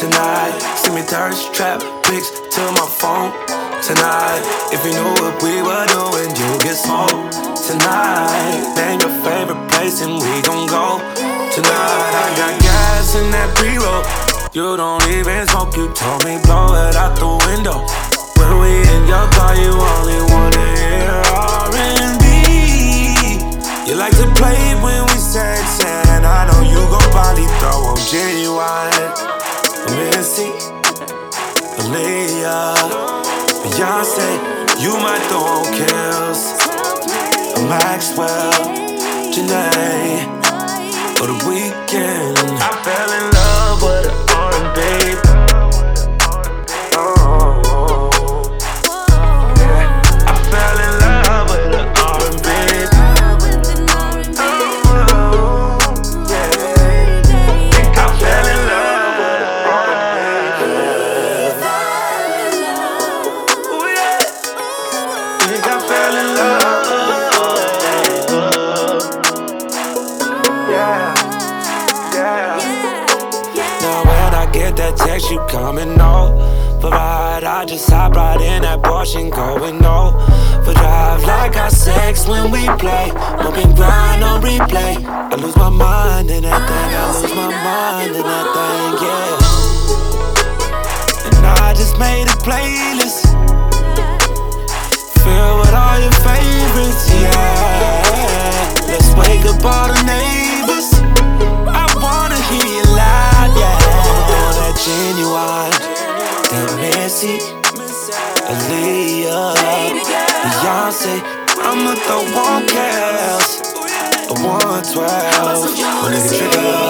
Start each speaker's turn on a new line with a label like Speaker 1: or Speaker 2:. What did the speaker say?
Speaker 1: Tonight, see me thirst trap pics to my phone. Tonight, if you knew what we were doing, you get smoked. Tonight, name your favorite place and we gon' go. Tonight, I got gas in that pre-roll. You don't even smoke, you told me blow it out the window. When we in your car, you only wanna hear R&B. You like to play when we sex, and I know you gon' probably throw on Ginuwine. Missy, Aaliyah, Beyonce, you might throw kills. Maxwell, Jhené, for the weekend. I fell in love with the get that text, you coming over ride. I just hop right in that Porsche and going over drive like our sex when we play. Open grind on replay. I lose my mind in that thing. I lose my mind in that thing, yeah. And I just made a playlist Missy, Aaliyah, Beyonce. I'ma throw one cash, a one twelve, nigga trigger,